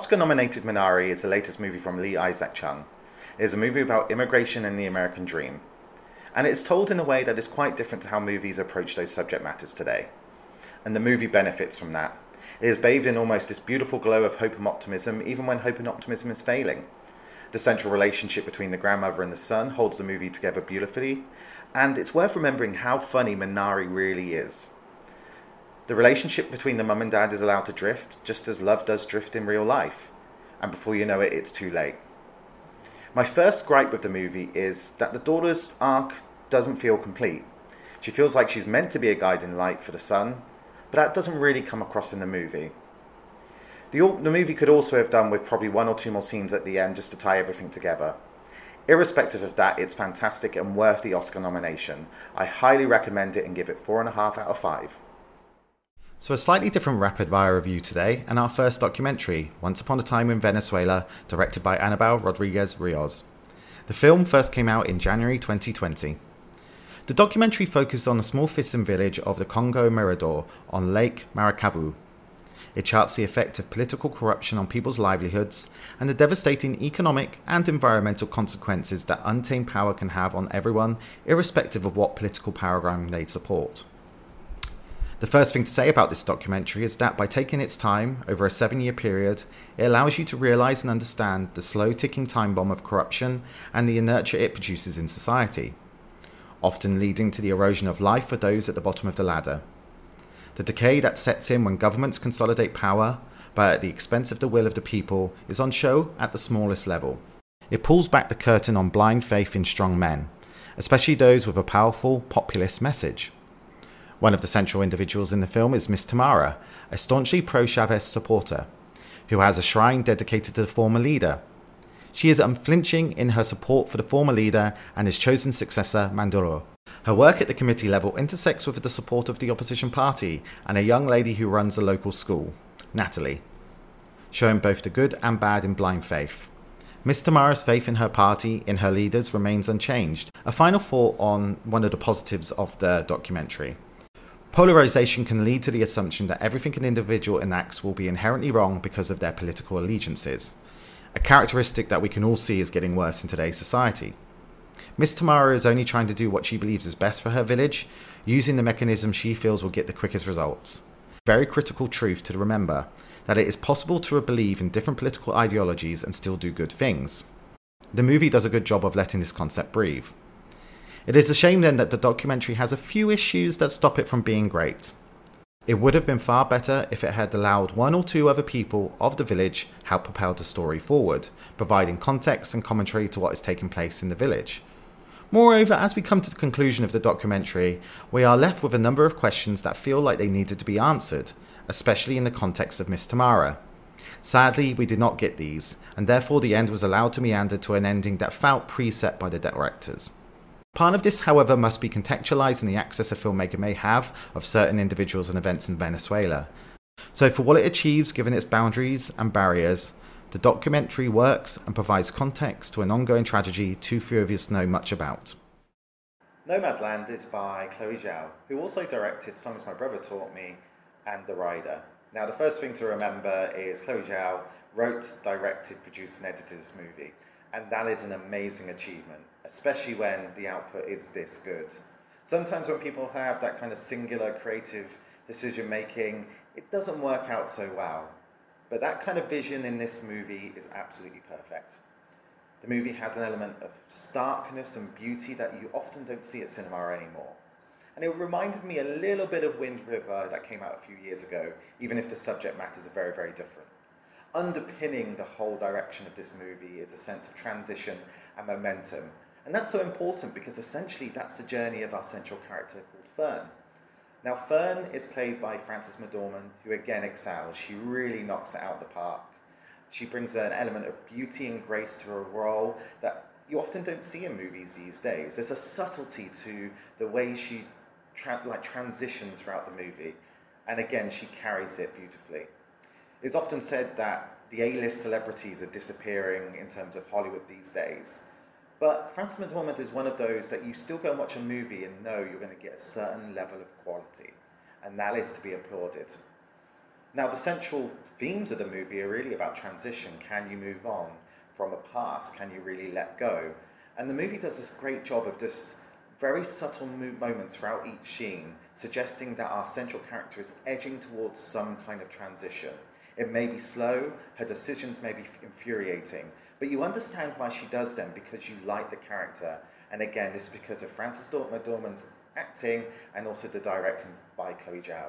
Oscar nominated Minari is the latest movie from Lee Isaac Chung. It is a movie about immigration and the American dream. And it's told in a way that is quite different to how movies approach those subject matters today. And the movie benefits from that. It is bathed in almost this beautiful glow of hope and optimism, even when hope and optimism is failing. The central relationship between the grandmother and the son holds the movie together beautifully, and it's worth remembering how funny Minari really is. The relationship between the mum and dad is allowed to drift, just as love does drift in real life. And before you know it, it's too late. My first gripe with the movie is that the daughter's arc doesn't feel complete. She feels like she's meant to be a guiding light for the son, but that doesn't really come across in the movie. The, the movie could also have done with probably one or two more scenes at the end just to tie everything together. Irrespective of that, it's fantastic and worth the Oscar nomination. I highly recommend it and give it 4.5 out of 5. So, a slightly different rapid fire review today, and our first documentary, Once Upon a Time in Venezuela, directed by Anabel Rodriguez Rios. The film first came out in January 2020. The documentary focuses on a small fishing village of the Congo Mirador on Lake Maracaibo. It charts the effect of political corruption on people's livelihoods and the devastating economic and environmental consequences that untamed power can have on everyone, irrespective of what political program they support. The first thing to say about this documentary is that by taking its time over a seven year period, it allows you to realize and understand the slow ticking time bomb of corruption and the inertia it produces in society, often leading to the erosion of life for those at the bottom of the ladder. The decay that sets in when governments consolidate power, but at the expense of the will of the people, is on show at the smallest level. It pulls back the curtain on blind faith in strong men, especially those with a powerful populist message. One of the central individuals in the film is Miss Tamara, a staunchly pro Chavez supporter, who has a shrine dedicated to the former leader. She is unflinching in her support for the former leader and his chosen successor, Manduro. Her work at the committee level intersects with the support of the opposition party and a young lady who runs a local school, Natalie, showing both the good and bad in blind faith. Miss Tamara's faith in her party, in her leaders, remains unchanged. A final thought on one of the positives of the documentary. Polarization can lead to the assumption that everything an individual enacts will be inherently wrong because of their political allegiances, a characteristic that we can all see is getting worse in today's society. Miss Tamara is only trying to do what she believes is best for her village, using the mechanism she feels will get the quickest results. Very critical truth to remember that it is possible to believe in different political ideologies and still do good things. The movie does a good job of letting this concept breathe. It is a shame then that the documentary has a few issues that stop it from being great. It would have been far better if it had allowed one or two other people of the village help propel the story forward, providing context and commentary to what is taking place in the village. Moreover, as we come to the conclusion of the documentary, we are left with a number of questions that feel like they needed to be answered, especially in the context of Miss Tamara. Sadly, we did not get these, and therefore the end was allowed to meander to an ending that felt preset by the directors. Part of this, however, must be contextualized in the access a filmmaker may have of certain individuals and events in Venezuela. So, for what it achieves given its boundaries and barriers, the documentary works and provides context to an ongoing tragedy too few of us know much about. Nomadland is by Chloe Zhao, who also directed Songs My Brother Taught Me and The Rider. Now, the first thing to remember is Chloe Zhao wrote, directed, produced, and edited this movie, and that is an amazing achievement especially when the output is this good. Sometimes when people have that kind of singular creative decision making, it doesn't work out so well. But that kind of vision in this movie is absolutely perfect. The movie has an element of starkness and beauty that you often don't see at cinema anymore. And it reminded me a little bit of Wind River that came out a few years ago, even if the subject matters are very, very different. Underpinning the whole direction of this movie is a sense of transition and momentum, and that's so important because essentially that's the journey of our central character called Fern. Now, Fern is played by Frances McDormand, who again excels. She really knocks it out of the park. She brings an element of beauty and grace to a role that you often don't see in movies these days. There's a subtlety to the way she tra- like transitions throughout the movie, and again, she carries it beautifully. It's often said that the A-list celebrities are disappearing in terms of Hollywood these days. But Frances McDormand is one of those that you still go and watch a movie and know you're going to get a certain level of quality, and that is to be applauded. Now, the central themes of the movie are really about transition. Can you move on from a past? Can you really let go? And the movie does this great job of just very subtle moments throughout each scene, suggesting that our central character is edging towards some kind of transition. It may be slow, her decisions may be infuriating, but you understand why she does them because you like the character. And again, this is because of Frances McDormand's acting and also the directing by Chloe Zhao.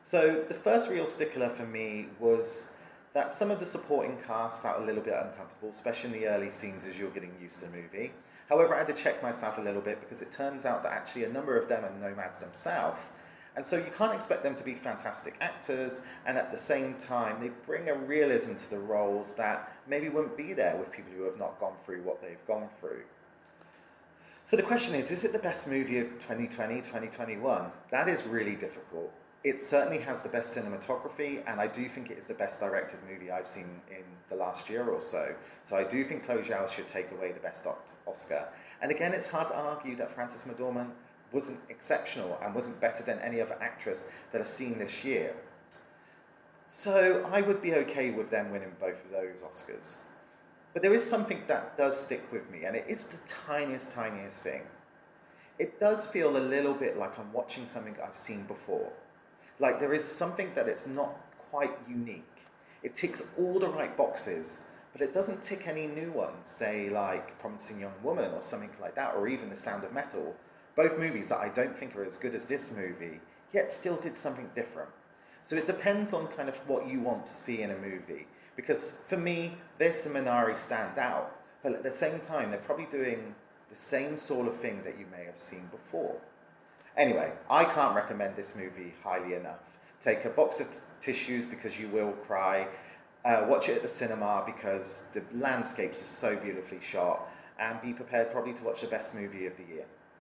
So the first real stickler for me was that some of the supporting cast felt a little bit uncomfortable, especially in the early scenes as you're getting used to the movie. However, I had to check myself a little bit because it turns out that actually a number of them are nomads themselves. And so you can't expect them to be fantastic actors, and at the same time, they bring a realism to the roles that maybe wouldn't be there with people who have not gone through what they've gone through. So the question is is it the best movie of 2020, 2021? That is really difficult. It certainly has the best cinematography, and I do think it is the best directed movie I've seen in the last year or so. So I do think Zhao should take away the best Oscar. And again, it's hard to argue that Frances McDormand wasn't exceptional and wasn't better than any other actress that I've seen this year. So I would be okay with them winning both of those Oscars. But there is something that does stick with me, and it is the tiniest, tiniest thing. It does feel a little bit like I'm watching something I've seen before. Like there is something that it's not quite unique. It ticks all the right boxes, but it doesn't tick any new ones, say like Promising Young Woman or something like that, or even The Sound of Metal. Both movies that I don't think are as good as this movie, yet still did something different. So it depends on kind of what you want to see in a movie. Because for me, this and Minari stand out, but at the same time, they're probably doing the same sort of thing that you may have seen before. Anyway, I can't recommend this movie highly enough. Take a box of t- tissues because you will cry. Uh, watch it at the cinema because the landscapes are so beautifully shot. And be prepared probably to watch the best movie of the year.